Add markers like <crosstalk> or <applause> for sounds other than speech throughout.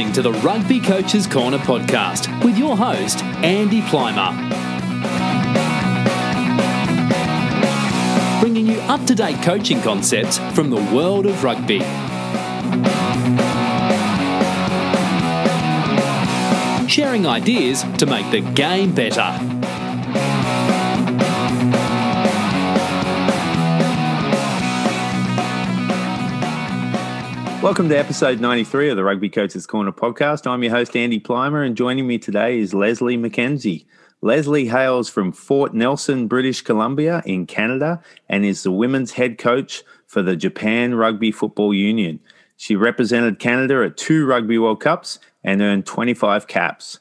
listening to the Rugby Coaches Corner podcast with your host, Andy Plimer. Bringing you up to date coaching concepts from the world of rugby. Sharing ideas to make the game better. Welcome to episode 93 of the Rugby Coaches Corner podcast. I'm your host, Andy Plimer, and joining me today is Lesley McKenzie. Lesley hails from Fort Nelson, British Columbia in Canada, and is the women's head coach for the Japan Rugby Football Union. She represented Canada at two Rugby World Cups and earned 25 caps.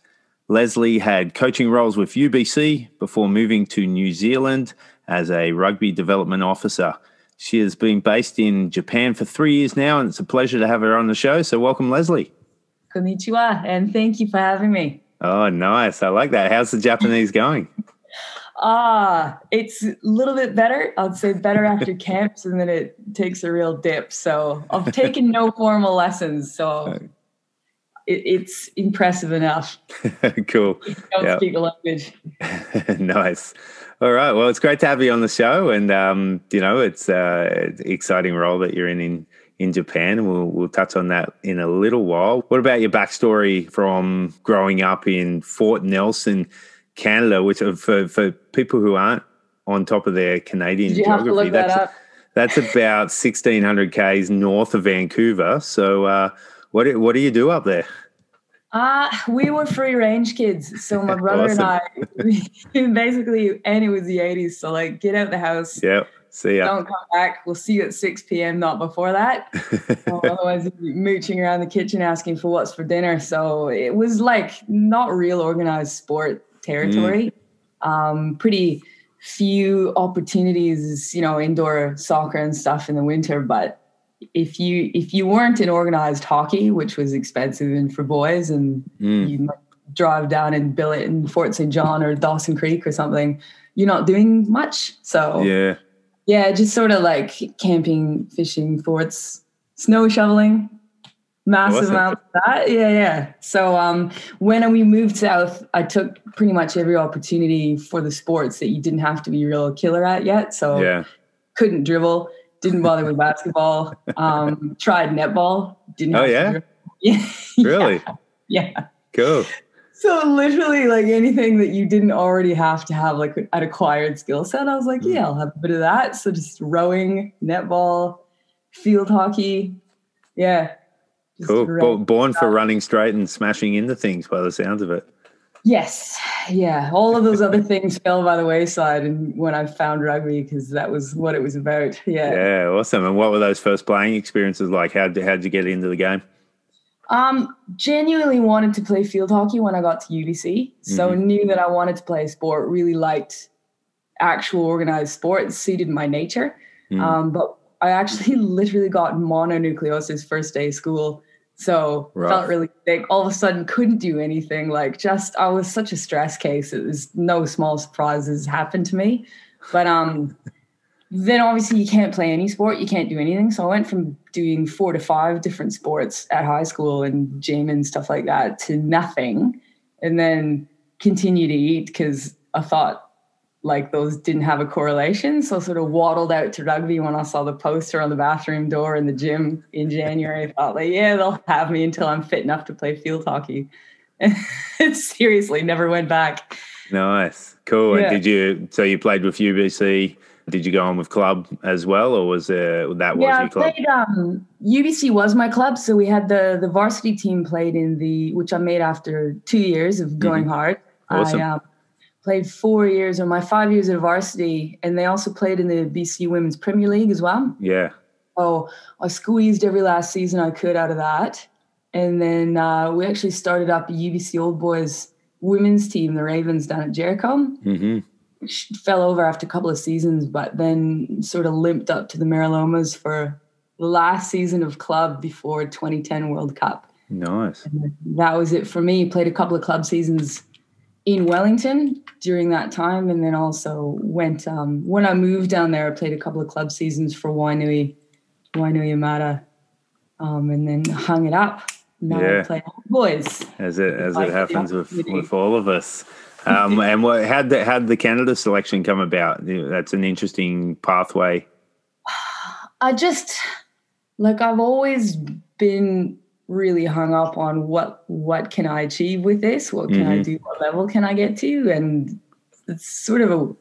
Lesley had coaching roles with UBC before moving to New Zealand as a rugby development officer. She has been based in Japan for three years now, and it's a pleasure to have her on the show. So, welcome, Lesley. Konnichiwa, and thank you for having me. Oh, nice. I like that. How's the Japanese going? <laughs> Ah, it's a little bit better. I'd say better after <laughs> camps, and then it takes a real dip. So, I've taken no <laughs> formal lessons. So, it, it's impressive enough. cool. don't yep. speak the language. nice. All right. Well, it's great to have you on the show, and um, you know, it's uh, an exciting role that you're in in in Japan. We'll we'll touch on that in a little while. What about your backstory from growing up in Fort Nelson, Canada? Which uh, for for people who aren't on top of their Canadian geography, that's that that's about sixteen hundred k's north of Vancouver. So, uh, what what do you do up there? Uh, we were free range kids. So my <laughs> brother awesome. and I, we, <laughs> basically, and it was the 80s. So, like, get out the house. Yep. See ya. Don't come back. We'll see you at 6 p.m., not before that. <laughs> Otherwise, mooching around the kitchen asking for what's for dinner. So, it was like not real organized sport territory. Mm. Um, pretty few opportunities, you know, indoor soccer and stuff in the winter, but if you if you weren't in organized hockey, which was expensive and for boys, and mm. you drive down and bill it in Fort St. John or Dawson Creek or something, you're not doing much. So yeah, yeah, just sort of like camping, fishing, forts, snow shoveling, massive amounts of that. Yeah, yeah. So um, when we moved south, I took pretty much every opportunity for the sports that you didn't have to be real killer at yet. So yeah. couldn't dribble didn't bother with basketball. Um, tried netball. Didn't. Oh yeah. <laughs> yeah. Really? Yeah. Cool. So literally, like anything that you didn't already have to have like an acquired skill set, I was like, yeah, I'll have a bit of that. So just rowing, netball, field hockey, yeah. Cool. Born for running straight and smashing into things, by the sounds of it. Yes, yeah. All of those other things <laughs> fell by the wayside, and when I found rugby, because that was what it was about. Yeah. Yeah, awesome. And what were those first playing experiences like? How did how'd you get into the game? Um, genuinely wanted to play field hockey when I got to UBC, so mm-hmm. knew that I wanted to play sport. Really liked actual organized sport. It suited my nature. Mm. Um, but I actually <laughs> literally got mononucleosis first day of school so Rough. felt really sick. All of a sudden, couldn't do anything. Like just, I was such a stress case. It was no small surprises happened to me. But um, <laughs> then obviously you can't play any sport. You can't do anything. So I went from doing four to five different sports at high school and gym and stuff like that to nothing, and then continue to eat because I thought like those didn't have a correlation. So sort of waddled out to rugby when I saw the poster on the bathroom door in the gym in January. I thought like, yeah, they'll have me until I'm fit enough to play field hockey. <laughs> And seriously, never went back. Nice. Cool. Yeah. And did you so you played with UBC? Did you go on with club as well, or was uh, that was yeah, your club? Played, um, UBC was my club, so we had the the varsity team played in the which I made after two years of going mm-hmm. hard. Awesome. I, um, played four years or my five years at varsity, and they also played in the BC Women's Premier League as well. Yeah. Oh, I squeezed every last season I could out of that, and then uh, we actually started up a UBC Old Boys women's team, the Ravens, down at Jericho. Mm-hmm. Fell over after a couple of seasons, but then sort of limped up to the Meralomas for the last season of club before 2010 World Cup. Nice. And that was it for me. Played a couple of club seasons in Wellington during that time, and then also went um, when I moved down there. I played a couple of club seasons for Wainui, Wainuiomata, um, and then hung it up. now Yeah. I play boys. as it as it happens with, with all of us. Um, <laughs> and what how the how the Canada selection come about? That's an interesting pathway. <sighs> I just like I've always been really hung up on what what can I achieve with this? What can I Mhm. do? What level can I get to? And it's sort of a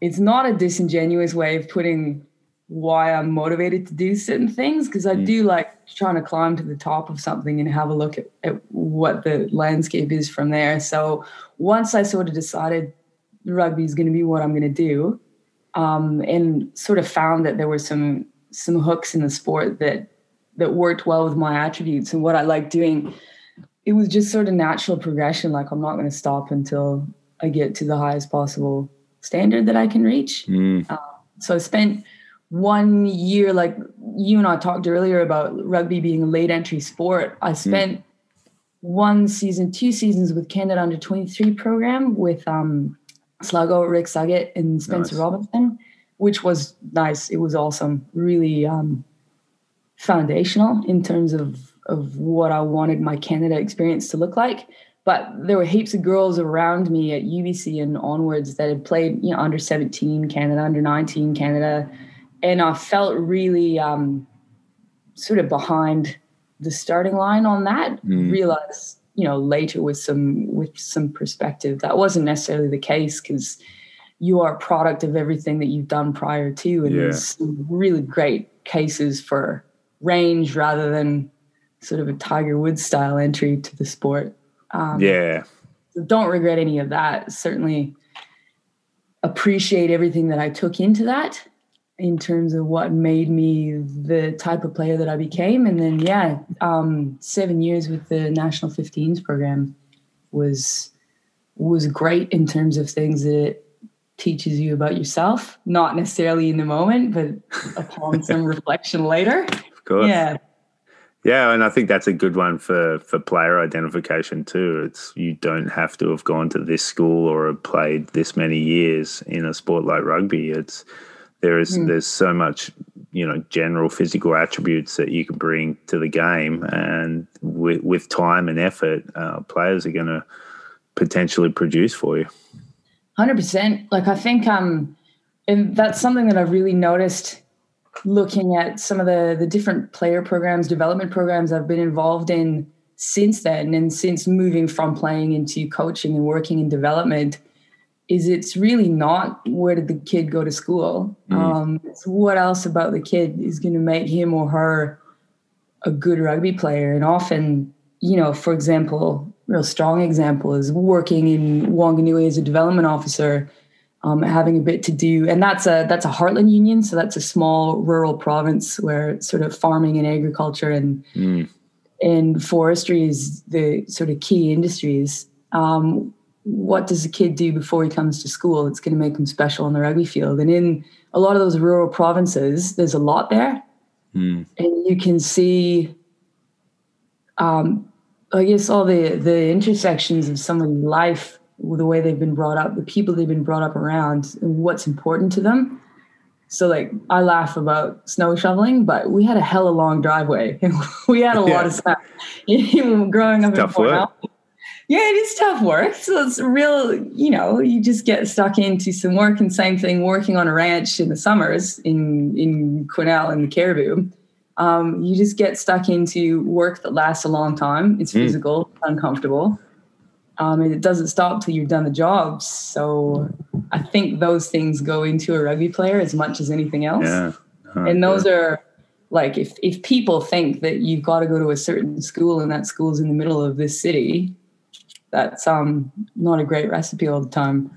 it's not a disingenuous way of putting why I'm motivated to do certain things because I Mm. do like trying to climb to the top of something and have a look at, at what the landscape is from there. So once I sort of decided rugby is going to be what I'm going to do, um, and sort of found that there were some some hooks in the sport that that worked well with my attributes and what I like doing. It was just sort of natural progression. Like I'm not going to stop until I get to the highest possible standard that I can reach. Mm, So I spent one year, like you and I talked earlier about rugby being a late entry sport. I spent one season, two seasons with Canada under 23 program with um, Sligo, Rick Suggett, and Spencer Nice. Robinson, which was nice. It was awesome. Really um, foundational in terms of, of what I wanted my Canada experience to look like. But there were heaps of girls around me at UBC and onwards that had played, you know, under 17 Canada, under 19 Canada. And I felt really um, sort of behind the starting line on that. Mm. Realized, you know, later with some with some perspective that wasn't necessarily the case because you are a product of everything that you've done prior to. And Yeah. there's some really great cases for range rather than sort of a Tiger Woods style entry to the sport. Um, yeah, don't regret any of that. Certainly appreciate everything that I took into that in terms of what made me the type of player that I became. And then, yeah, um, seven years with the National 15s program was was great in terms of things that it teaches you about yourself, not necessarily in the moment, but upon <laughs> some reflection later. Of course. Yeah. Yeah, and I think that's a good one for for player identification too. It's you don't have to have gone to this school or have played this many years in a sport like rugby. It's there is Mm. there's so much you know general physical attributes that you can bring to the game, and with with time and effort, uh, players are going to potentially produce for you. Hundred percent. Like I think, um, and that's something that I've really noticed looking at some of the the different player programs, development programs I've been involved in since then, and since moving from playing into coaching and working in development, is it's really not where did the kid go to school. Mm. Um, it's what else about the kid is going to make him or her a good rugby player, and often, you know, for example, real strong example is working in Wanganui as a development officer, um, having a bit to do, and that's a that's a heartland union, so that's a small rural province where sort of farming and agriculture and Mm. and forestry is the sort of key industries. Um, what does a kid do before he comes to school? It's going to make him special on the rugby field, and in a lot of those rural provinces, there's a lot there Mm. and you can see um i guess all the the intersections of someone's life the way they've been brought up the people they've been brought up around what's important to them so like i laugh about snow shoveling but we had a hella long driveway and <laughs> we had a Yeah. lot of stuff <laughs> growing up in Tough work. Cornwall. Yeah, it is tough work. So it's real, you know, you just get stuck into some work and same thing working on a ranch in the summers in in Quesnel and the Cariboo. Um, you just get stuck into work that lasts a long time. It's Mm. physical, uncomfortable. Um, and it doesn't stop till you've done the job. So I think those things go into a rugby player as much as anything else Yeah, Oh, and those yeah. are like if if people think that you've got to go to a certain school and that school's in the middle of this city that's um not a great recipe all the time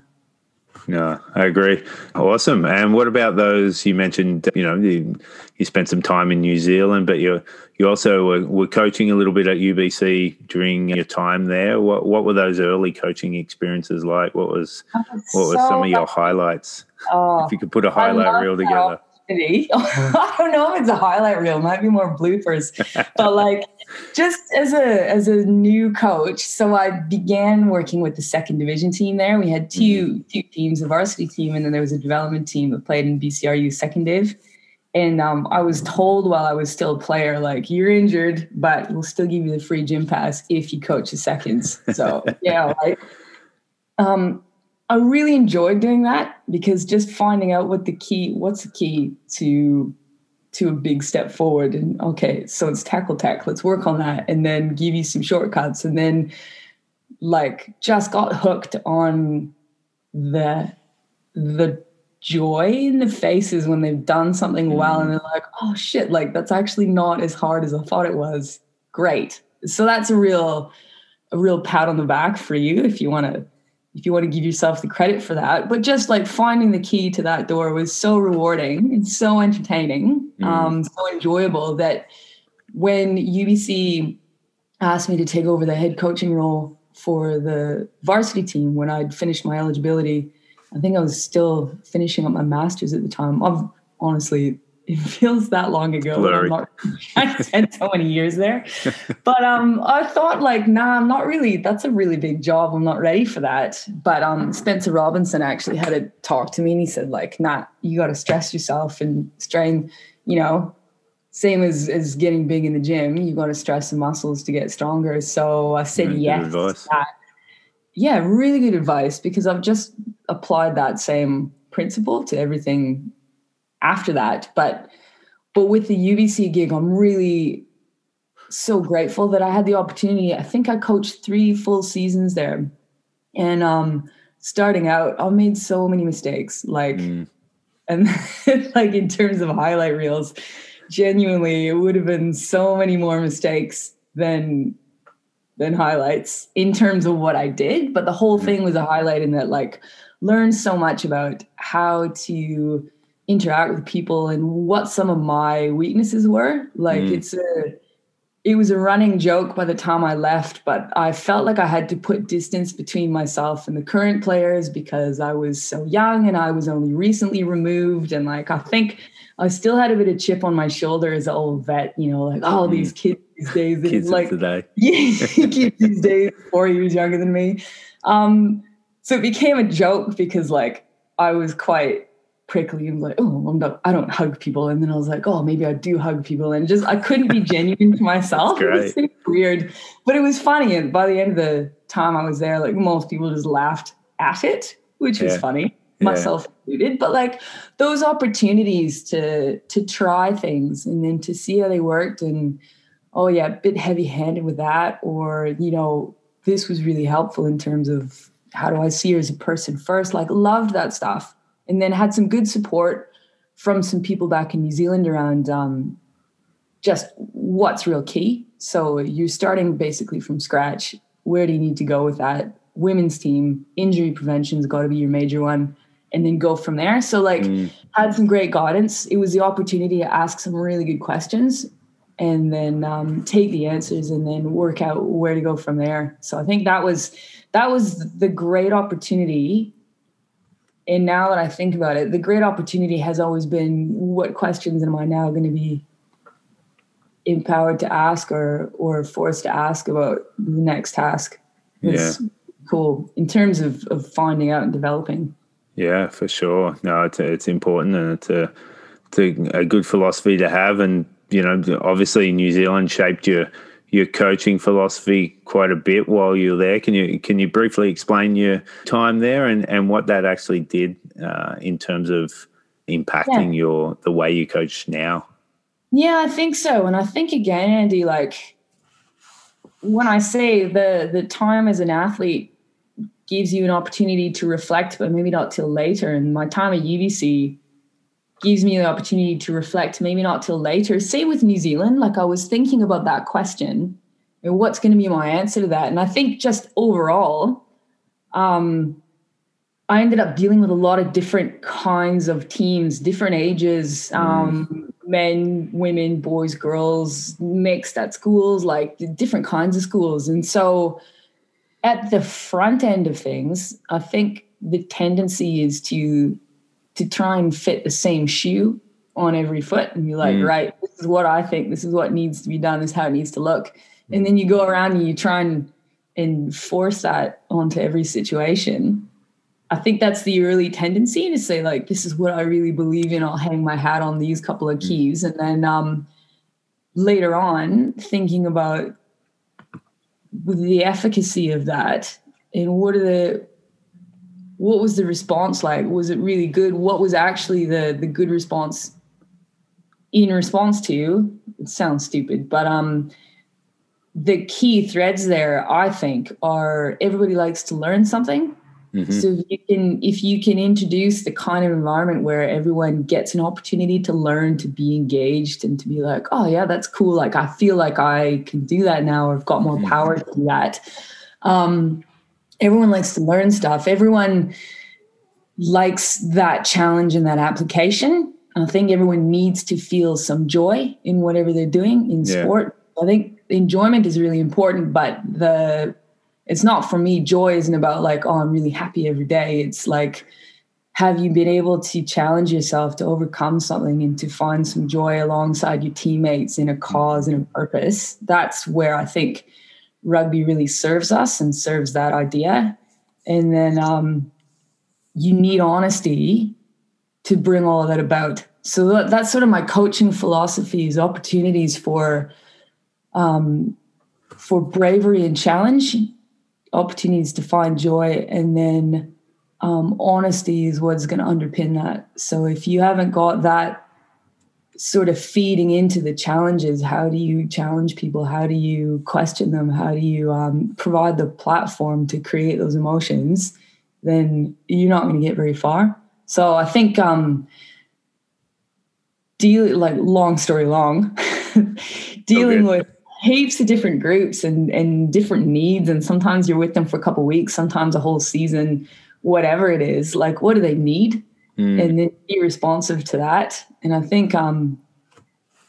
No, I agree. Awesome. And what about those you mentioned? You know, you, you spent some time in New Zealand, but you you also were, were coaching a little bit at UBC during your time there. What what were those early coaching experiences like? What was what were some of your highlights? oh, If you could put a highlight reel together. <laughs> I don't know if it's a highlight reel, it might be more bloopers. <laughs> but like just as a as a new coach, so I began working with the second division team there. We had 2 two teams, a varsity team, and then there was a development team that played in BCRU second div. And um, I was told while I was still a player, like, you're injured, but we'll still give you the free gym pass if you coach the seconds. So, <laughs> yeah, like, um, I really enjoyed doing that because just finding out what the key, what's the key to to a big step forward and okay so it's tackle tech let's work on that and then give you some shortcuts. And then like just got hooked on the the joy in the faces when they've done something well mm. and they're like oh shit like that's actually not as hard as i thought it was. Great. So that's a real a real pat on the back for you if you want to if you want to give yourself the credit for that but just like finding the key to that door was so rewarding and so entertaining mm. um, so enjoyable that when ubc asked me to take over the head coaching role for the varsity team when i'd finished my eligibility i think i was still finishing up my master's at the time i've honestly it feels that long ago. Blurry. Not, I spent so many years there. <laughs> But um, I thought like, nah, I'm not really, that's a really big job. I'm not ready for that. But um, Spencer Robinson actually had to talk to me and he said like, nah, you got to stress yourself and strain, you know, same as, as getting big in the gym, you got to stress the muscles to get stronger. So I said Really yes. to that. Yeah, really good advice because I've just applied that same principle to everything after that. But but with the UBC gig, I'm really so grateful that I had the opportunity. I think I coached three full seasons there. And um starting out, I made so many mistakes. Like Mm. and <laughs> like in terms of highlight reels, genuinely it would have been so many more mistakes than than highlights in terms of what I did. But the whole thing was a highlight in that like learned so much about how to interact with people and what some of my weaknesses were. Like Mm. it's a it was a running joke by the time I left, but I felt like I had to put distance between myself and the current players because I was so young and I was only recently removed. And like, I think I still had a bit of chip on my shoulder as an old vet, you know, like, oh, these kids these days, Mm. Kids like, today. <laughs> yeah, kids these days, four years younger than me. Um, so it became a joke because like I was quite prickly and like, oh, I'm not, I don't hug people. And then I was like, oh, maybe I do hug people. And just I couldn't be genuine to myself. It was super weird. But it was funny. And by the end of the time I was there, like most people just laughed at it, which was Yeah. funny, Yeah. myself included. But like those opportunities to to try things and then to see how they worked and oh yeah, a bit heavy handed with that, or you know, this was really helpful in terms of how do I see her as a person first. Like loved that stuff, and then had some good support from some people back in New Zealand around um, just what's real key. So you're starting basically from scratch. Where do you need to go with that? Women's team, injury prevention's got to be your major one, and then go from there. So like Mm. had some great guidance. It was the opportunity to ask some really good questions and then um, take the answers and then work out where to go from there. So I think that was that was the great opportunity. And now that I think about it, the great opportunity has always been what questions am I now going to be empowered to ask or or forced to ask about the next task? It's cool in terms of, of finding out and developing. Yeah, for sure. No, it's it's important and it's a it's a, a good philosophy to have. And you know, obviously New Zealand shaped your your coaching philosophy quite a bit while you're there. Can you can you briefly explain your time there and and what that actually did uh, in terms of impacting your the way you coach now? Yeah, I think so. And I think again, Andy, like when I say the the time as an athlete gives you an opportunity to reflect, but maybe not till later. And my time at UBC gives me the opportunity to reflect, maybe not till later. Same with New Zealand. Like I was thinking about that question and what's going to be my answer to that. And I think just overall, um, I ended up dealing with a lot of different kinds of teams, different ages, um, men, women, boys, girls, mixed at schools, like different kinds of schools. And so at the front end of things, I think the tendency is to to try and fit the same shoe on every foot and be like, Mm. right, this is what I think, this is what needs to be done, this is how it needs to look. And then you go around and you try and enforce that onto every situation I think that's the early tendency to say like this is what I really believe in. I'll hang my hat on these couple of mm. keys, and then um, later on thinking about the efficacy of that and what are the what was the response like? Was it really good? What was actually the the good response in response to? It sounds stupid, but um the key threads there, I think, are everybody likes to learn something. Mm-hmm. So if you can if you can introduce the kind of environment where everyone gets an opportunity to learn, to be engaged, and to be like, oh yeah, that's cool. Like I feel like I can do that now, or I've got more mm-hmm. power to do that. Um, everyone likes to learn stuff. Everyone likes that challenge and that application. I think everyone needs to feel some joy in whatever they're doing in yeah. sport. I think enjoyment is really important, but the it's not for me. Joy isn't about like, oh, I'm really happy every day. It's like, have you been able to challenge yourself to overcome something and to find some joy alongside your teammates in a cause and a purpose? That's where I think rugby really serves us and serves that idea. And then um, you need honesty to bring all of that about. So that, that's sort of my coaching philosophy is opportunities for um, for bravery and challenge, opportunities to find joy, and then um, honesty is what's going to underpin that. So if you haven't got that sort of feeding into the challenges, how do you challenge people? How do you question them? How do you um, provide the platform to create those emotions? Then you're not going to get very far. So I think um, deal like long story long, <laughs> dealing okay. with heaps of different groups and and different needs and sometimes you're with them for a couple weeks sometimes a whole season whatever it is like what do they need mm. and then be responsive to that and i think um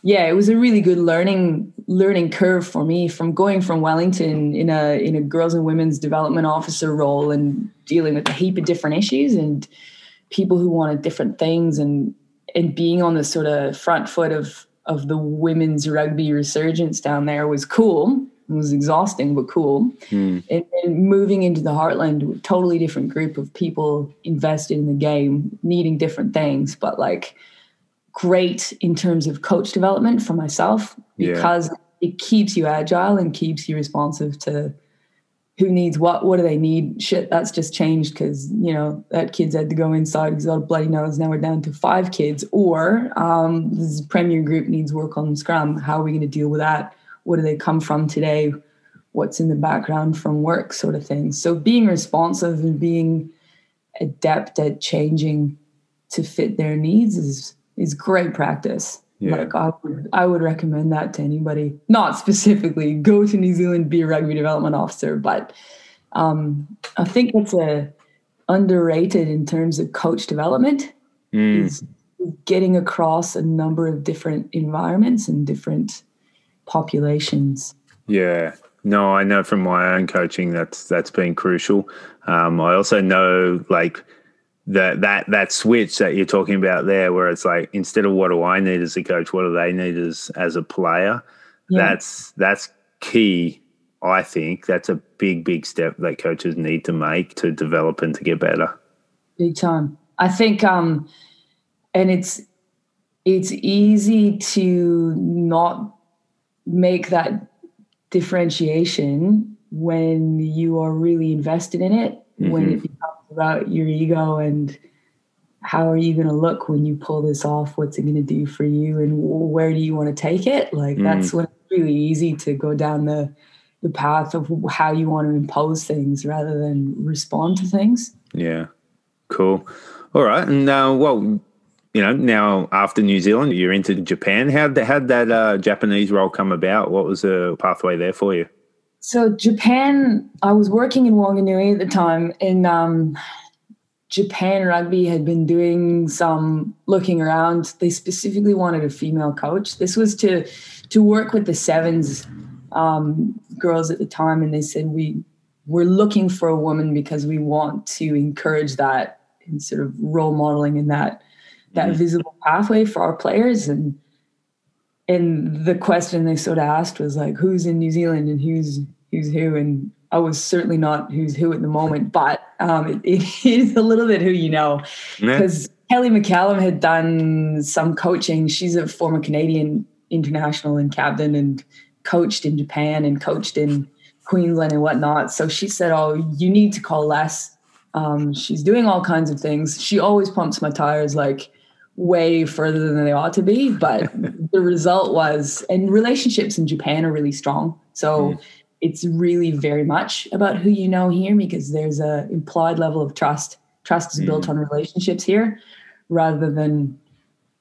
yeah it was a really good learning learning curve for me from going from wellington in a in a girls and women's development officer role and dealing with a heap of different issues and people who wanted different things and and being on the sort of front foot of of the women's rugby resurgence down there was cool. It was exhausting, but cool. Mm. And, and, moving into the heartland, totally different group of people invested in the game, needing different things, but like great in terms of coach development for myself because yeah. it keeps you agile and keeps you responsive to who needs what, what do they need? Shit, that's just changed because, you know, that kid's had to go inside because a bloody nose. Now we're down to five kids. Or um, this premier group needs work on Scrum. How are we going to deal with that? Where do they come from today? What's in the background from work, sort of thing. So being responsive and being adept at changing to fit their needs is is great practice. Yeah. Like I would, I would recommend that to anybody. Not specifically go to New Zealand, be a rugby development officer, but um, I think it's a underrated in terms of coach development. Mm. Is getting across a number of different environments and different populations. Yeah, no, I know from my own coaching that's that's been crucial. Um, I also know like that that that switch that you're talking about there, where it's like instead of what do I need as a coach, what do they need as as a player? Yeah. That's that's key. I think that's a big big step that coaches need to make to develop and to get better. Big time. I think, um, and it's it's easy to not make that differentiation when you are really invested in it. Mm-hmm. When it becomes about your ego and how are you going to look when you pull this off? What's it going to do for you? And where do you want to take it? Like mm. that's when it's really easy to go down the the path of how you want to impose things rather than respond to things. Yeah, cool. All right, and now, well, you know, now after New Zealand, you're into Japan. How how that uh, Japanese role come about? What was the pathway there for you? So Japan, I was working in Wanganui at the time, and um, Japan Rugby had been doing some looking around. They specifically wanted a female coach. This was to to work with the sevens um, girls at the time, and they said we we're looking for a woman because we want to encourage that and sort of role modeling in that that mm-hmm. visible pathway for our players and and the question they sort of asked was like, who's in New Zealand and who's who's who? And I was certainly not who's who at the moment, but um, it, it <laughs> is a little bit who you know because yeah. Kelly McCallum had done some coaching. She's a former Canadian international and captain and coached in Japan and coached in Queensland and whatnot. So she said, "Oh, you need to call less." Um, she's doing all kinds of things. She always pumps my tires like way further than they ought to be. But <laughs> the result was, and relationships in Japan are really strong. So mm. it's really very much about who you know here because there's a implied level of trust. Trust is mm. built on relationships here rather than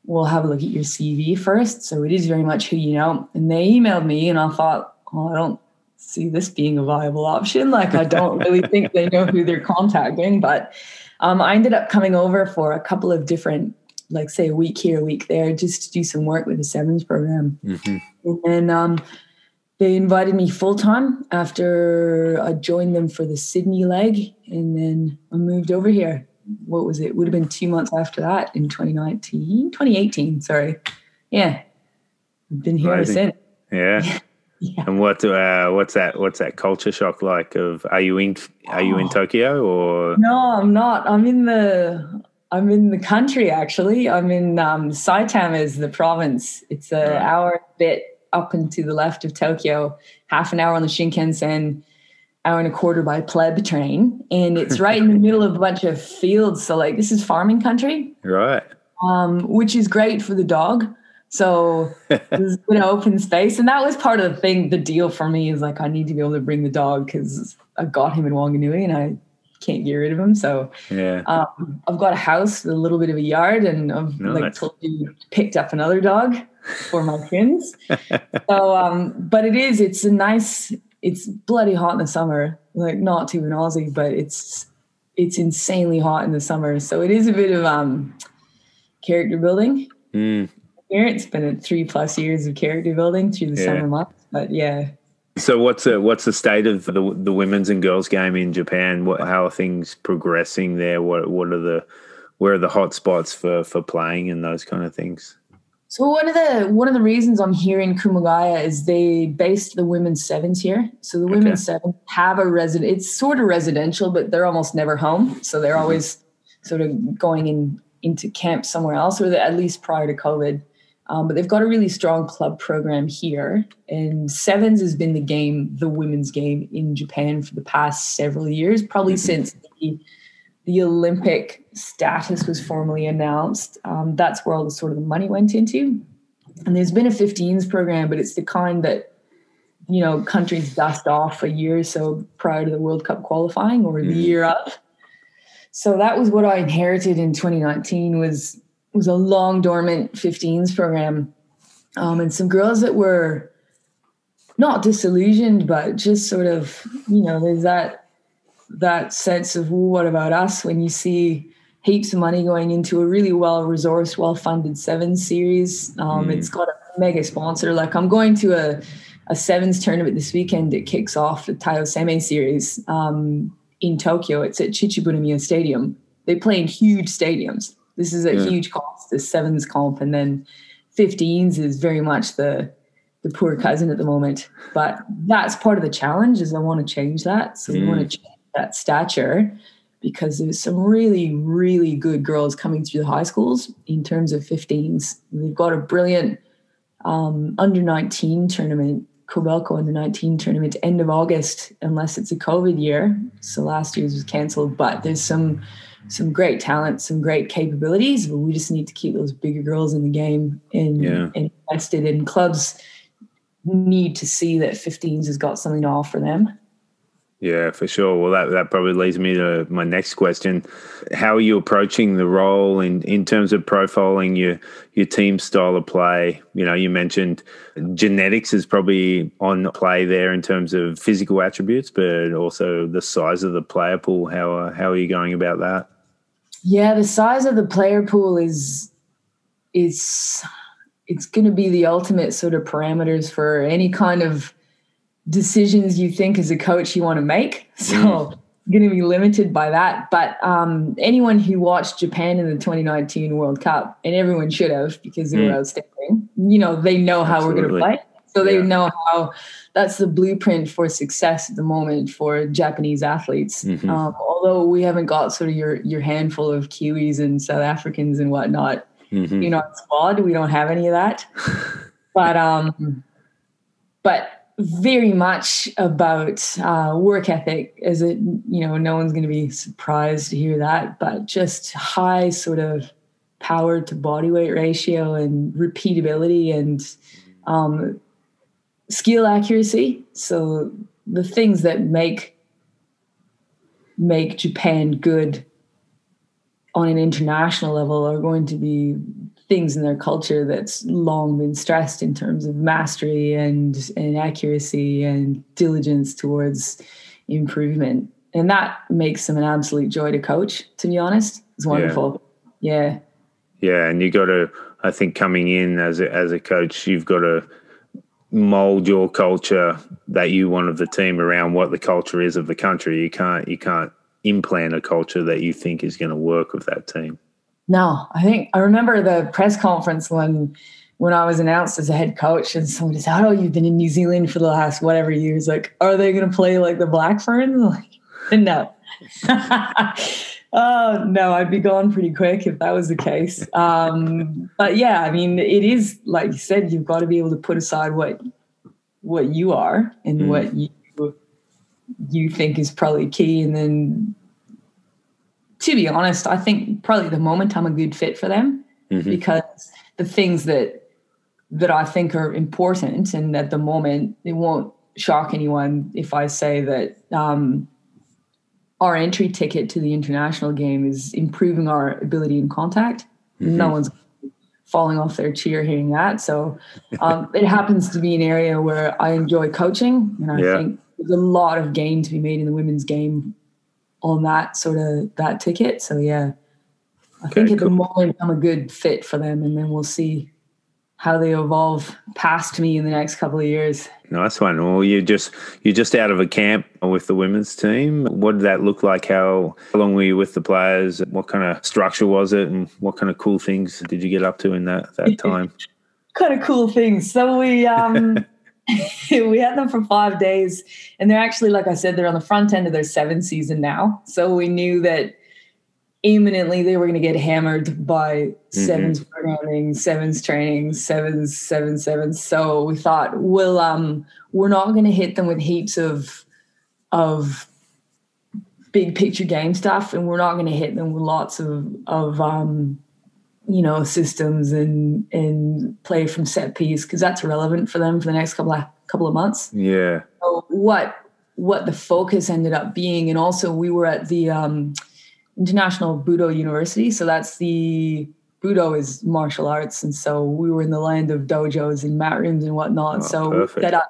we'll have a look at your CV first. So it is very much who you know. And they emailed me and I thought, well, I don't see this being a viable option. Like I don't really think they know who they're contacting. But um, I ended up coming over for a couple of different like say a week here, a week there, just to do some work with the sevens program. Mm-hmm. And um, they invited me full time after I joined them for the Sydney leg, and then I moved over here. What was it? Would have been two months after that in 2019, 2018. Sorry, yeah, I've been here Amazing. since. Yeah. <laughs> yeah. And what uh, what's that what's that culture shock like? Of are you in are you in oh. Tokyo or no? I'm not. I'm in the I'm in the country actually. I'm in um, Saitama is the province. It's an hour bit up and to the left of Tokyo, half an hour on the Shinkansen, hour and a quarter by pleb train, and it's <laughs> right in the middle of a bunch of fields. So like this is farming country, right? Um, which is great for the dog. So <laughs> there's an open space, and that was part of the thing. The deal for me is like I need to be able to bring the dog because I got him in Wanganui, and I can't get rid of them. So yeah, um, I've got a house, with a little bit of a yard, and I've no, like you picked up another dog for my <laughs> twins. so, um, but it is, it's a nice, it's bloody hot in the summer, like not too an Aussie, but it's it's insanely hot in the summer. So it is a bit of um character building. Mm. Here it's been a three plus years of character building through the yeah. summer months, but yeah, so what's the what's the state of the the women's and girls game in Japan? What how are things progressing there? What what are the where are the hot spots for for playing and those kind of things? So one of the one of the reasons I'm here in Kumagaya is they based the women's sevens here. So the women's okay. seven have a resident. It's sort of residential, but they're almost never home. So they're mm-hmm. always sort of going in into camp somewhere else, or at least prior to COVID. Um, but they've got a really strong club program here. And sevens has been the game, the women's game in Japan for the past several years, probably mm-hmm. since the, the Olympic status was formally announced. Um, that's where all the sort of the money went into. And there's been a 15s program, but it's the kind that you know countries dust off a year or so prior to the World Cup qualifying or the mm-hmm. year up. So that was what I inherited in 2019 was was a long dormant 15s program. Um, and some girls that were not disillusioned but just sort of you know there's that that sense of what about us? when you see heaps of money going into a really well resourced well funded seven series. Um, mm. it's got a mega sponsor. Like i'm going to a, a sevens tournament this weekend it kicks off the Taiyo Seimei series um, in tokyo. It's at Chichibunomiya stadium. They play in huge stadiums this is a yeah. huge cost, the sevens comp, and then 15s is very much the the poor cousin at the moment. But that's part of the challenge is I want to change that. So mm. we want to change that stature because there's some really, really good girls coming through the high schools in terms of 15s. We've got a brilliant um, under 19 tournament, Kobelco under 19 tournament end of August, unless it's a COVID year. So last year's was canceled, but there's some some great talent, some great capabilities, but we just need to keep those bigger girls in the game and, yeah. and invested in clubs need to see that 15s has got something to offer them. Yeah, for sure. Well, that, that probably leads me to my next question. How are you approaching the role in, in terms of profiling your your team style of play? You know, you mentioned genetics is probably on play there in terms of physical attributes, but also the size of the player pool. How how are you going about that? Yeah, the size of the player pool is is it's going to be the ultimate sort of parameters for any kind of decisions you think as a coach you want to make. <laughs> So mm. going to be limited by that. But um, anyone who watched Japan in the 2019 World Cup, and everyone should have because they mm. were outstanding, you know, they know how Absolutely. we're going to play. So they Yeah. know how that's the blueprint for success at the moment for Japanese athletes. Mhm. Um, although we haven't got sort of your your handful of Kiwis and South Africans and whatnot, Mhm. you know, squad. We don't have any of that. <laughs> but um, but very much about uh, work ethic. Is it you know no one's going to be surprised to hear that, but just high sort of power to body weight ratio and repeatability and um, skill accuracy. So the things that make make Japan good on an international level are going to be things in their culture that's long been stressed in terms of mastery and and accuracy and diligence towards improvement and that makes them an absolute joy to coach to be honest it's wonderful yeah Yeah, and you got to. I think coming in as a, as a coach, you've got to mold your culture that you want of the team around what the culture is of the country. You can't you can't implant a culture that you think is going to work with that team. No, I think I remember the press conference when when I was announced as a head coach and somebody said, Oh, you've been in New Zealand for the last whatever years. Like, are they gonna play like the Black Ferns? <laughs> Like, no. <laughs> oh no, I'd be gone pretty quick if that was the case. Um, but yeah, I mean it is like you said, you've got to be able to put aside what what you are and Mm. what you you think is probably key and then to be honest, I think probably the moment I'm a good fit for them Mhm. because the things that that I think are important and at the moment it won't shock anyone if I say that um, our entry ticket to the international game is improving our ability in contact. No one's falling off their chair hearing that. So um, it happens to be an area where I enjoy coaching, and I Yeah. think there's a lot of gain to be made in the women's game on that sort of that ticket. So yeah, I think Okay, at the moment I'm a good fit for them, and then we'll see how they evolve past me in the next couple of years. Nice one. Well, you just you're just out of a camp with the women's team. What did that look like? How, how long were you with the players? What kind of structure was it, and what kind of cool things did you get up to in that that <laughs> time? kind of cool things. So we um <laughs> <laughs> we had them for five days, and they're actually, like I said, they're on the front end of their seventh season now. So we knew that imminently they were going to get hammered by sevens programming, sevens training, sevens, seven, sevens. So we thought, well, um, we're not going to hit them with heaps of of big picture game stuff, and we're not going to hit them with lots of of um, you know systems and and play from set piece because that's relevant for them for the next couple of couple of months. Yeah. So what what the focus ended up being, and also we were at the um, International Budo University, so that's the Budo is martial arts, and so we were in the land of dojos and mat rooms and whatnot. Oh, so we perfect. set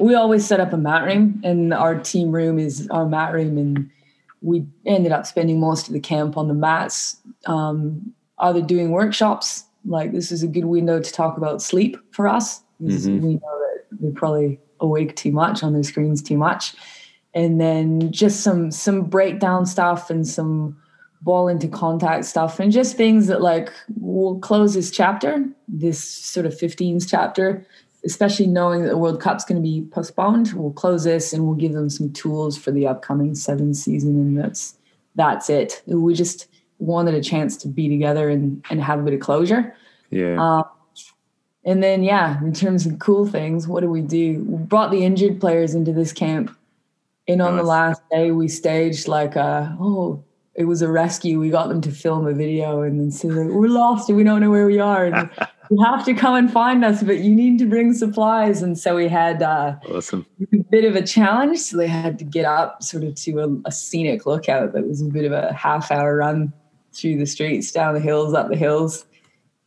we always set up a mat room, and our team room is our mat room, and we ended up spending most of the camp on the mats, um, either doing workshops. Like this is a good window to talk about sleep for us. Mhm. We know that they're probably awake too much on their screens too much, and then just some some breakdown stuff and some ball into contact stuff and just things that like will close this chapter, this sort of 15s chapter, especially knowing that the World Cup's going to be postponed. We'll close this and we'll give them some tools for the upcoming seven season, and that's that's it. We just wanted a chance to be together and and have a bit of closure. Yeah. Um, and then, yeah, in terms of cool things, what do we do? We brought the injured players into this camp. And on the last day, we staged like a, oh, it was a rescue. We got them to film a video and then say, like, we're lost and we don't know where we are. And <laughs> you have to come and find us, but you need to bring supplies. And so we had uh, awesome. a bit of a challenge. So they had to get up sort of to a, a scenic lookout that was a bit of a half hour run through the streets, down the hills, up the hills.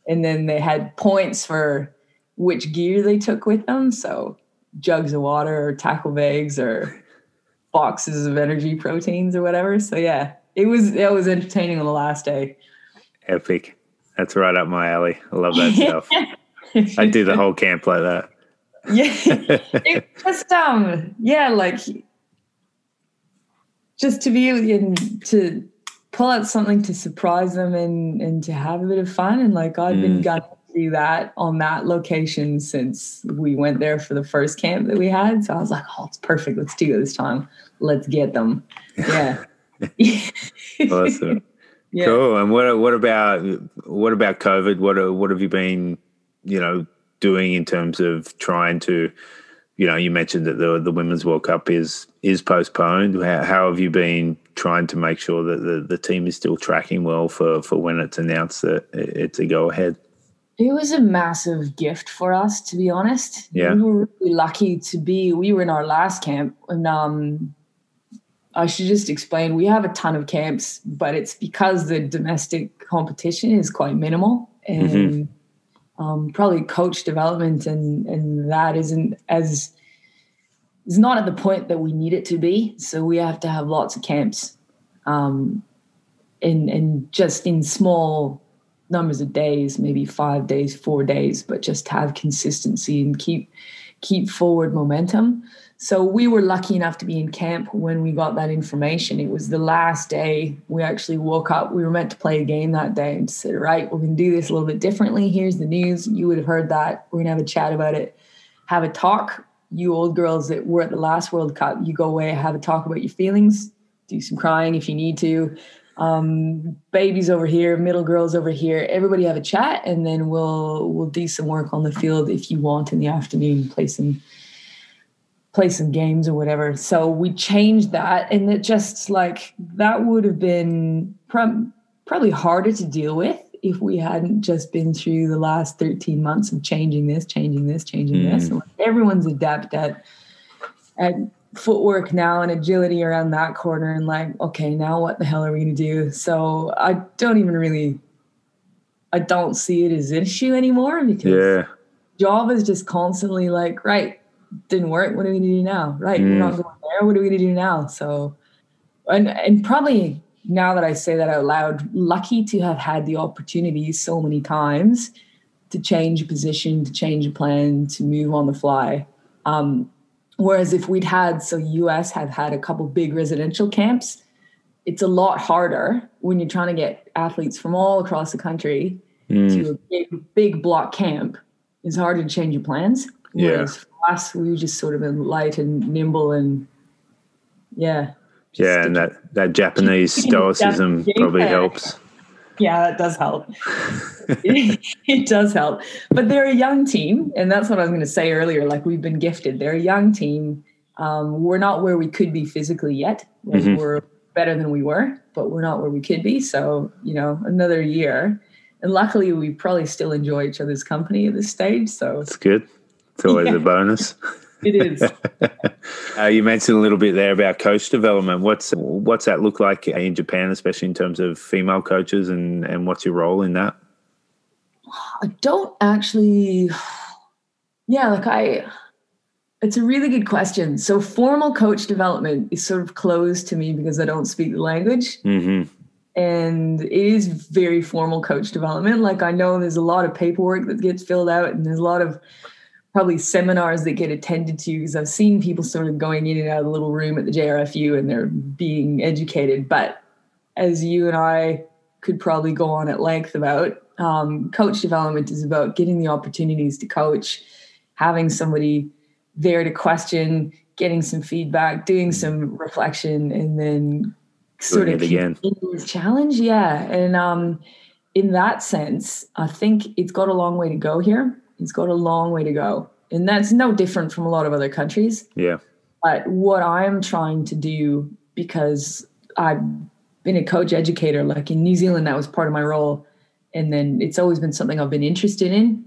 And then they had points for which gear they took with them. So jugs of water or tackle bags or boxes of energy proteins or whatever. So yeah, it was it was entertaining on the last day. Epic. That's right up my alley. I love that stuff. <laughs> I do the whole camp like that. yeah <laughs> it just um yeah like just to be able to pull out something to surprise them and and to have a bit of fun and like i've been Mm. gunning do that on that location since we went there for the first camp that we had. So I was like, oh, it's perfect. Let's do it this time. Let's get them. Yeah. <laughs> awesome. <laughs> Yeah. Cool. And what what about what about COVID? What what have you been, you know, doing in terms of trying to, you know, you mentioned that the the Women's World Cup is is postponed. How, how have you been trying to make sure that the, the team is still tracking well for for when it's announced that it's a go ahead? It was a massive gift for us, to be honest. Yeah. We were really lucky to be, we were in our last camp and um, I should just explain we have a ton of camps, but it's because the domestic competition is quite minimal and mm-hmm. um, probably coach development and, and that isn't as, is not at the point that we need it to be. So we have to have lots of camps um, and, and just in small numbers of days, maybe five days, four days, but just have consistency and keep keep forward momentum. So we were lucky enough to be in camp when we got that information. It was the last day we actually woke up. We were meant to play a game that day and said, right, we're going to do this a little bit differently. Here's the news. You would have heard that. We're going to have a chat about it, have a talk. You old girls that were at the last World Cup, you go away, have a talk about your feelings, do some crying if you need to um, babies over here, middle girls over here. Everybody have a chat, and then we'll we'll do some work on the field if you want in the afternoon. Play some play some games or whatever. So we changed that, and it just like that would have been probably harder to deal with if we hadn't just been through the last 13 months of changing this, changing this, changing mm. this. And everyone's adept at at footwork now and agility around that corner and like okay now what the hell are we going to do so i don't even really i don't see it as an issue anymore because yeah java is just constantly like right didn't work what are we going to do now right mm. we're not mm. going there what are we going to do now so and and probably now that i say that out loud lucky to have had the opportunity so many times to change a position to change a plan to move on the fly um, Whereas if we'd had, so US have had a couple big residential camps, it's a lot harder when you're trying to get athletes from all across the country mm. to a big, big block camp. It's harder to change your plans. Whereas yeah. for us, we were just sort of light and nimble and yeah. Yeah, and that, that Japanese <laughs> stoicism probably helps yeah, that does help. <laughs> it, does help. But they're a young team, and that's what I was going to say earlier. Like we've been gifted. They're a young team. Um, we're not where we could be physically yet. Mm-hmm. We're better than we were, but we're not where we could be. So you know, another year. And luckily, we probably still enjoy each other's company at this stage. So it's good. It's always yeah. a bonus. <laughs> It is. <laughs> uh, you mentioned a little bit there about coach development. What's what's that look like in Japan, especially in terms of female coaches, and and what's your role in that? I don't actually. Yeah, like I. It's a really good question. So formal coach development is sort of closed to me because I don't speak the language. Mm-hmm and it is very formal coach development like i know there's a lot of paperwork that gets filled out and there's a lot of probably seminars that get attended to because I've seen people sort of going in and out of the little room at the JRFU and they're being educated. But as you and I could probably go on at length about, um, coach development is about getting the opportunities to coach, having somebody there to question, getting some feedback, doing mm-hmm. some reflection, and then sort of again. challenge. Yeah. And um, in that sense, I think it's got a long way to go here it's got a long way to go. And that's no different from a lot of other countries. Yeah. But what I'm trying to do, because I've been a coach educator, like in New Zealand, that was part of my role. And then it's always been something I've been interested in.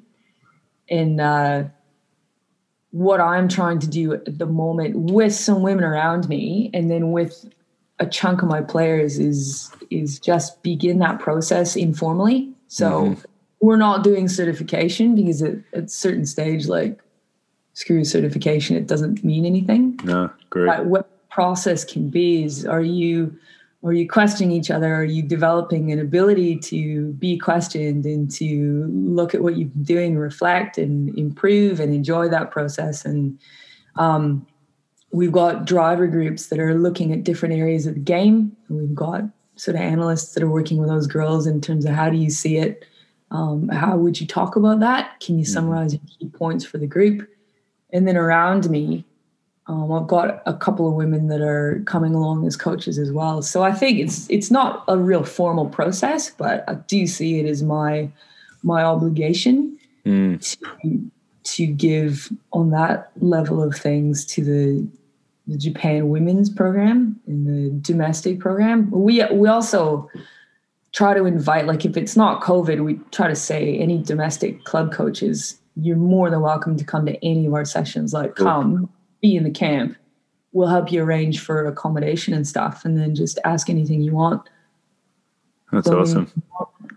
And uh, what I'm trying to do at the moment with some women around me, and then with a chunk of my players, is is just begin that process informally. So mm-hmm we're not doing certification because at, at a certain stage, like screw certification, it doesn't mean anything. No, great. But what process can be is are you are you questioning each other? Are you developing an ability to be questioned and to look at what you've been doing, reflect and improve and enjoy that process? And um, we've got driver groups that are looking at different areas of the game. We've got sort of analysts that are working with those girls in terms of how do you see it? Um, how would you talk about that? Can you summarize your key points for the group? And then around me, um, I've got a couple of women that are coming along as coaches as well. So I think it's it's not a real formal process, but I do see it as my my obligation Mm. to to give on that level of things to the the Japan women's program and the domestic program. We we also try to invite like if it's not COVID, we try to say any domestic club coaches, you're more than welcome to come to any of our sessions. Like come, be in the camp. We'll help you arrange for accommodation and stuff, and then just ask anything you want. That's So, awesome.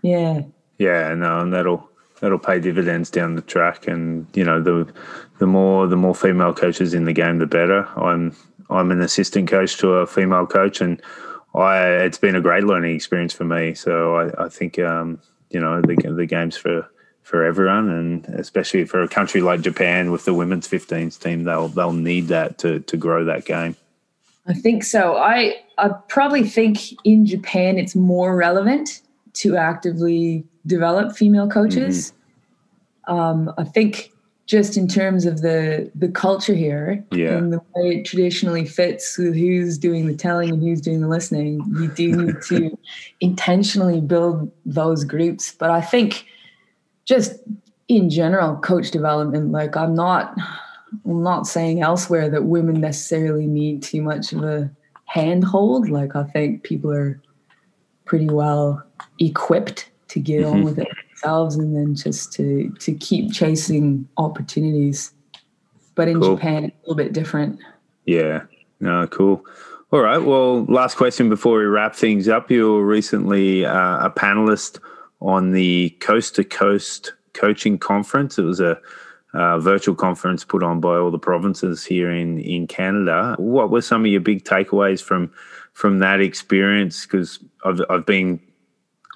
Yeah. Yeah, no, and that'll that'll pay dividends down the track. And you know, the the more the more female coaches in the game, the better. I'm I'm an assistant coach to a female coach, and I it's been a great learning experience for me. So I, I think um, you know the the game's for for everyone, and especially for a country like Japan with the women's 15s team, they'll they'll need that to to grow that game. I think so. I I probably think in Japan it's more relevant to actively develop female coaches. Um, I think just in terms of the the culture here Yeah. and the way it traditionally fits with who's doing the telling and who's doing the listening, you do <laughs> need to intentionally build those groups. But I think just in general, coach development, like I'm not I'm not saying elsewhere that women necessarily need too much of a handhold. Like I think people are pretty well equipped to get on Mhm. with it themselves and then just to to keep chasing opportunities. But in Cool. Japan it's a little bit different. Yeah. No, cool. All right. Well, last question before we wrap things up. You were recently uh, a panelist on the Coast to Coast Coaching Conference. It was a uh, virtual conference put on by all the provinces here in in Canada. What were some of your big takeaways from from that experience? Because I've I've been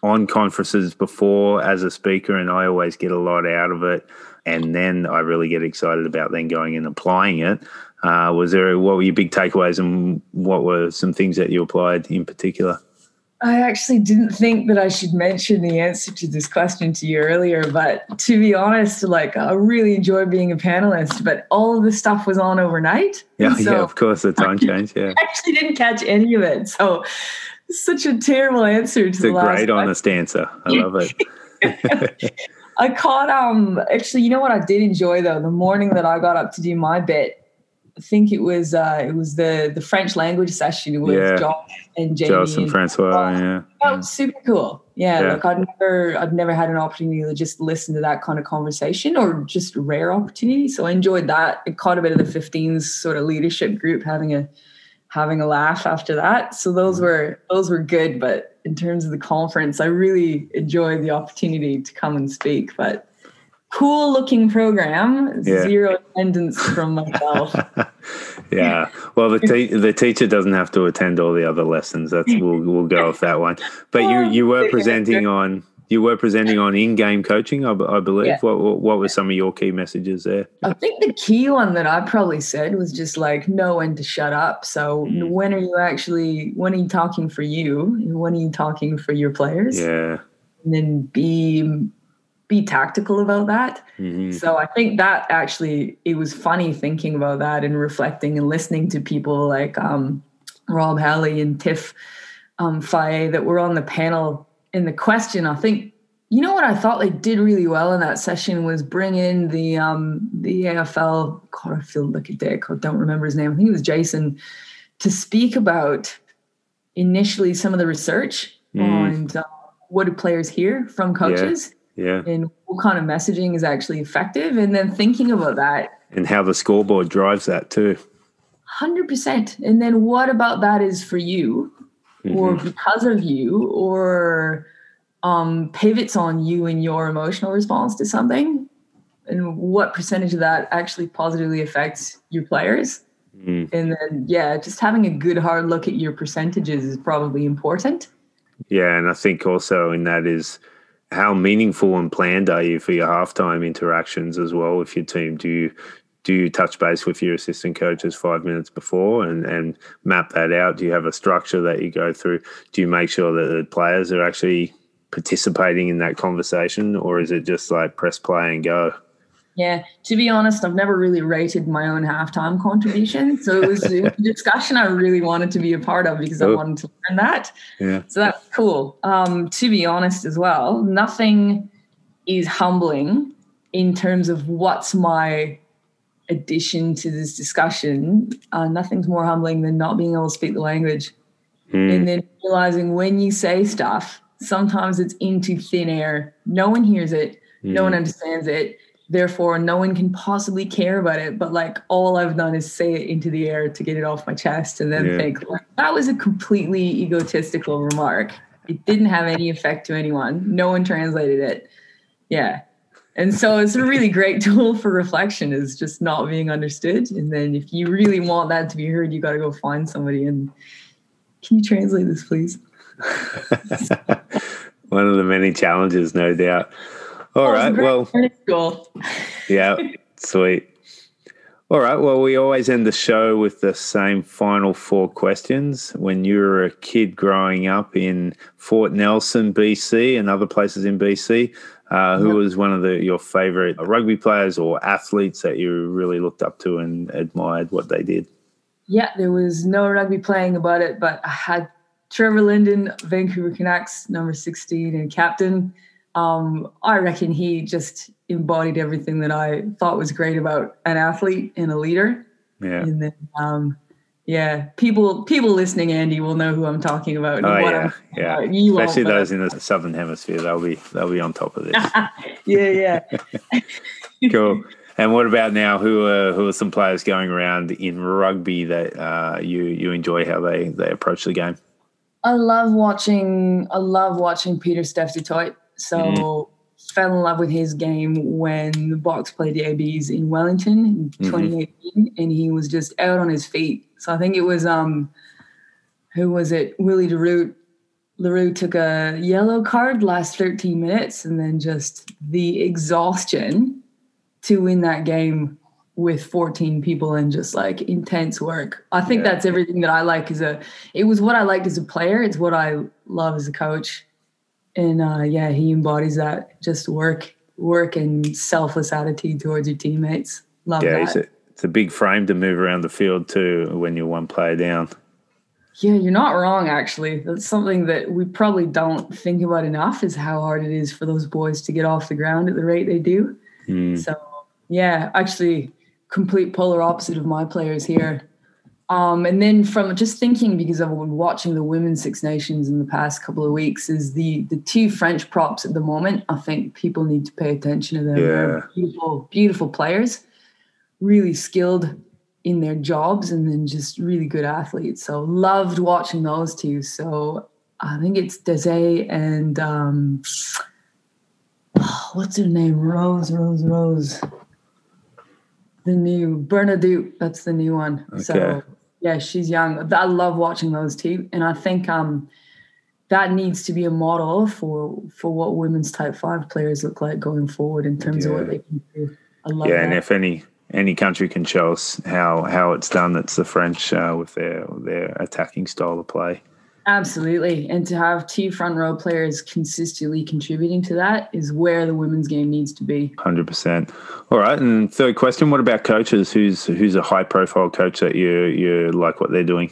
on conferences before as a speaker, and I always get a lot out of it. And then I really get excited about then going and applying it. Uh, was there what were your big takeaways, and what were some things that you applied in particular? I actually didn't think that I should mention the answer to this question to you earlier, but to be honest, like I really enjoy being a panelist, but all of the stuff was on overnight. Yeah, so yeah, of course, the time <laughs> change. Yeah, I actually didn't catch any of it. So such a terrible answer to it's the a last great question. honest answer. I love it. <laughs> I caught um actually you know what I did enjoy though the morning that I got up to do my bit I think it was uh it was the the French language session with Yeah. Josh and Jamie Joss and and- Francois. Yeah, That was super cool. Yeah, Yeah. like I'd never I'd never had an opportunity to just listen to that kind of conversation or just rare opportunity. So I enjoyed that. It caught a bit of the 15s sort of leadership group having a having a laugh after that. So those Mm-hmm. were those were good. But in terms of the conference, I really enjoyed the opportunity to come and speak. But cool looking program. Yeah. Zero attendance from myself. <laughs> yeah. Well, the te- the teacher doesn't have to attend all the other lessons. That's we'll we'll go off that one. But you you were presenting on you were presenting on in game coaching. I believe. Yeah. What, what what were some of your key messages there? I think the key one that I probably said was just like know when to shut up. So Mm. when are you actually when are you talking for you? When are you talking for your players? Yeah. And then be be tactical about that. Mhm. So I think that actually it was funny thinking about that and reflecting and listening to people like um, Rob Halley and Tiff um, Faye that were on the panel. In the question, I think you know what I thought they did really well in that session was bring in the um, the AFL. God, I feel like a dick. I don't remember his name. I think it was Jason to speak about initially some of the research Mm. on uh, what do players hear from coaches Yeah. and what kind of messaging is actually effective and then thinking about that And how the scoreboard drives that too. 100% and then what about that is for you or Mhm. because of you or um, pivots on you and your emotional response to something and what percentage of that actually positively affects your players Mm. and then yeah just having a good hard look at your percentages is probably important Yeah, and I think also in that is how meaningful and planned are you for your halftime interactions as well with your team? Do you do you touch base with your assistant coaches five minutes before and, and map that out? Do you have a structure that you go through? Do you make sure that the players are actually participating in that conversation, or is it just like press play and go? Yeah, to be honest, I've never really rated my own halftime contribution. So it was a <laughs> discussion I really wanted to be a part of because I wanted to learn that. Yeah. So that's cool. Um, to be honest, as well, nothing is humbling in terms of what's my addition to this discussion. Uh, nothing's more humbling than not being able to speak the language Mm. and then realizing when you say stuff, sometimes it's into thin air. No one hears it, no Mm. one understands it. Therefore, no one can possibly care about it. But like all I've done is say it into the air to get it off my chest and then Yeah. think like, that was a completely egotistical remark. It didn't have any effect to anyone. No one translated it. Yeah. And so it's a really great <laughs> tool for reflection is just not being understood. And then if you really want that to be heard, you got to go find somebody and can you translate this, please? <laughs> One of the many challenges, no doubt. All Oh, right. Well, yeah, sweet. All right. Well, we always end the show with the same final four questions. When you were a kid growing up in Fort Nelson, BC, and other places in BC, uh, who Yep. was one of the, your favorite rugby players or athletes that you really looked up to and admired what they did? Yeah, there was no rugby playing about it, but I had Trevor Linden, Vancouver Canucks, number 16 and captain. Um, I reckon he just embodied everything that I thought was great about an athlete and a leader. Yeah. And then, um, yeah, people people listening, Andy, will know who I'm talking about. Oh what yeah, I'm- yeah. You Especially those in the southern hemisphere, they'll be they'll be on top of this. <laughs> yeah, yeah. <laughs> cool. And what about now? Who are who are some players going around in rugby that uh, you you enjoy how they they approach the game? I love watching. I love watching Pieter-Steph du Toit. So Mhm. fell in love with his game when the Boks played the ABs in Wellington in Mhm. 2018, and he was just out on his feet. So I think it was um, who was it? Willie le Roux. Leroux took a yellow card last 13 minutes, and then just the exhaustion to win that game with 14 people and just like intense work. I think Yeah. that's everything that I like as a it was what I liked as a player, it's what I love as a coach. And uh yeah, he embodies that just work work and selfless attitude towards your teammates. Love Yeah, that. It's a, big frame to move around the field too when you're one player down. Yeah, you're not wrong actually. That's something that we probably don't think about enough is how hard it is for those boys to get off the ground at the rate they do. Mm. So yeah, actually, complete polar opposite of my players here. Um, and then from just thinking because I've been watching the women's Six Nations in the past couple of weeks, is the the two French props at the moment. I think people need to pay attention to them. They're Yeah. beautiful, beautiful players, really skilled in their jobs, and then just really good athletes. So loved watching those two. So I think it's Dese and um, <sighs> what's her name? Rose, Rose, Rose. The new Bernadette. That's the new one. Okay. So yeah, she's young. I love watching those two, and I think um that needs to be a model for for what women's type five players look like going forward in terms of what they can do. I love Yeah, that. and if any any country can show us how how it's done, That's the French uh, with their their attacking style of play. Absolutely. And to have two front row players consistently contributing to that is where the women's game needs to be. Hundred percent. All right. And third question: What about coaches? Who's who's a high profile coach that you you like what they're doing?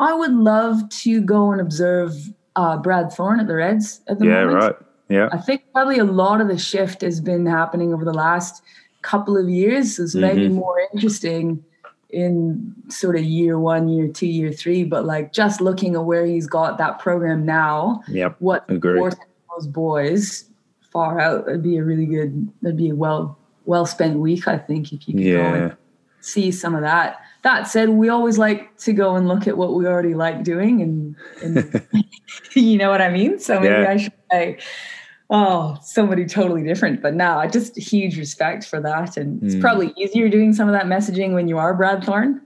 I would love to go and observe uh, Brad Thorn at the Reds at the Yeah. moment. Right. Yeah. I think probably a lot of the shift has been happening over the last couple of years. is maybe Mhm. more interesting in sort of year one, year two, year three, but like just looking at where he's got that program now, Yep. what those boys far out, that'd be a really good, that'd be a well well spent week, I think, if you could go and see some of that. That said, we always like to go and look at what we already like doing, and, and <laughs> <laughs> you know what I mean. So maybe Yeah. I should say, oh, somebody totally different. But now, I just huge respect for that, and it's Mm. probably easier doing some of that messaging when you are Brad Thorn.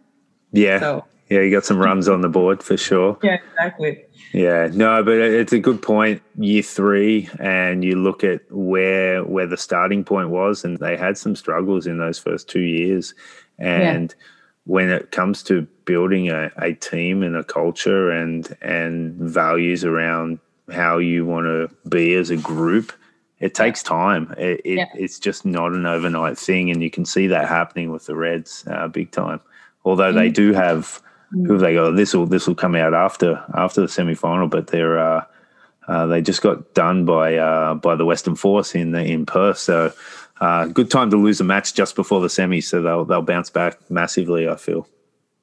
Yeah. So Yeah. You got some runs on the board for sure. yeah, exactly. Yeah, no, but it's a good point. Year three, and you look at where where the starting point was, and they had some struggles in those first two years. And when it comes to building a, a team and a culture and and values around how you want to be as a group, it takes time. It, it yeah. it's just not an overnight thing, and you can see that happening with the Reds, uh, big time. Although they do have who have they got? This will this will come out after after the semi final, but they're uh, uh, they just got done by uh, by the Western Force in the, in Perth. So uh, good time to lose a match just before the semi. So they'll they'll bounce back massively. I feel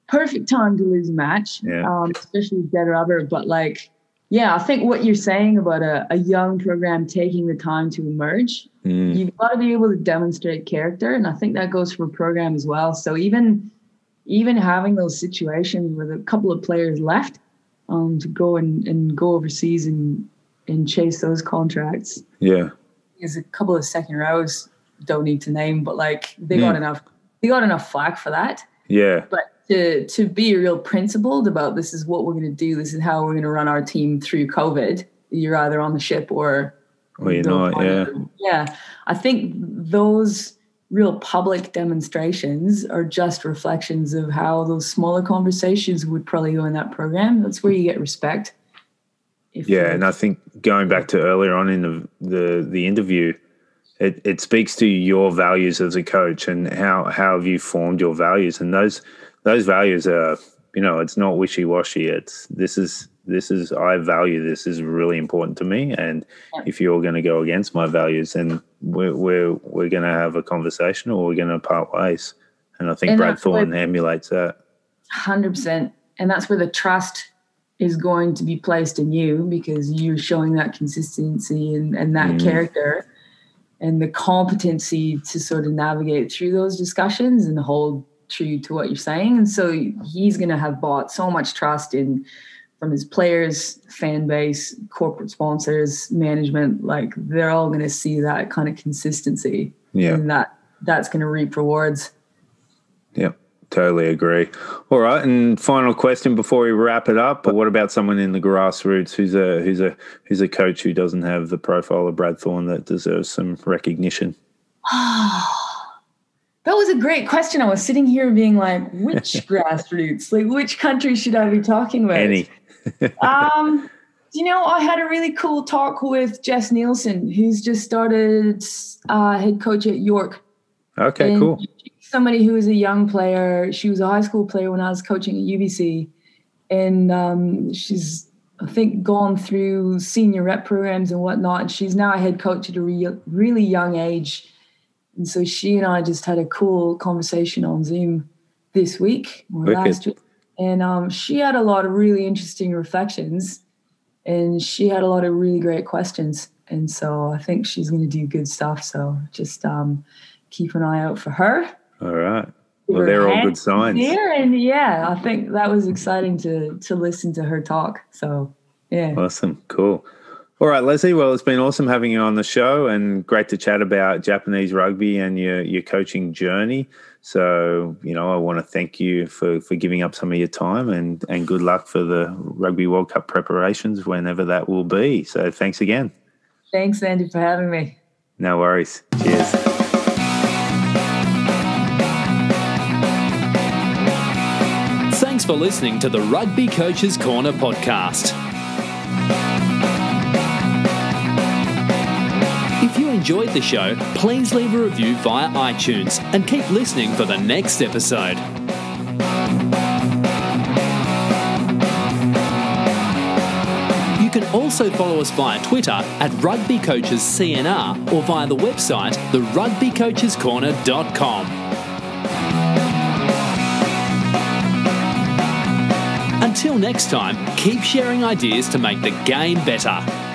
perfect time to lose a match, yeah. um, especially dead rubber. But like, yeah, I think what you're saying about a, a young program taking the time to emerge, mm. you've got to be able to demonstrate character, and I think that goes for a program as well. So even even having those situations with a couple of players left um, to go and, and go overseas and and chase those contracts. Yeah, is a couple of second rows don't need to name, but like they got mm. enough they got enough flack for that. Yeah, but to to be real principled about this is what we're going to do, this is how we're going to run our team through COVID. You're either on the ship or or you're not. Yeah, yeah. I think those real public demonstrations are just reflections of how those smaller conversations would probably go in that program. That's where you get respect. yeah, and I think going back to earlier on in the the, the interview, it, it speaks to your values as a coach and how how have you formed your values and those those values are you know it's not wishy washy. It's this is this is I value this is really important to me, and if you're going to go against my values, then we're we're, we're going to have a conversation or we're going to part ways. And I think and Brad Thorn emulates that. Hundred percent, and that's where the trust is going to be placed in you because you're showing that consistency and, and that mm. character and the competency to sort of navigate through those discussions and hold true to what you're saying. And so he's going to have bought so much trust in from his players, fan base, corporate sponsors, management, like they're all going to see that kind of consistency. Yeah. And that that's going to reap rewards. Yep. Totally agree. All right, and final question before we wrap it up. What about someone in the grassroots who's a who's a who's a coach who doesn't have the profile of Brad Thorn that deserves some recognition? <sighs> <sighs> <sighs> That was a great question. I was sitting here being like, which <laughs> grassroots? Like, which country should I be talking about? Any. <laughs> um, you know, I had a really cool talk with Jess Nielsen, who's just started uh, head coach at York. Okay, and cool. Somebody who is a young player. She was a high school player when I was coaching at UBC, and um, she's I think gone through senior rep programs and whatnot. She's now a head coach at a re- really young age and so she and I just had a cool conversation on Zoom this week or Wicked. last week. And um, she had a lot of really interesting reflections and she had a lot of really great questions. And so I think she's going to do good stuff. So just um, keep an eye out for her. All right. Well, they're all good signs. Here and yeah, I think that was exciting to to listen to her talk. So yeah. Awesome. Cool. All right, Lesley. Well, it's been awesome having you on the show and great to chat about Japanese rugby and your, your coaching journey. So, you know, I want to thank you for, for giving up some of your time and, and good luck for the Rugby World Cup preparations whenever that will be. So, thanks again. Thanks, Andy, for having me. No worries. Cheers. Thanks for listening to the Rugby Coaches Corner podcast. Enjoyed the show, please leave a review via iTunes and keep listening for the next episode. You can also follow us via Twitter at Rugby Coaches CNR or via the website therugbycoachescorner.com. Until next time, keep sharing ideas to make the game better.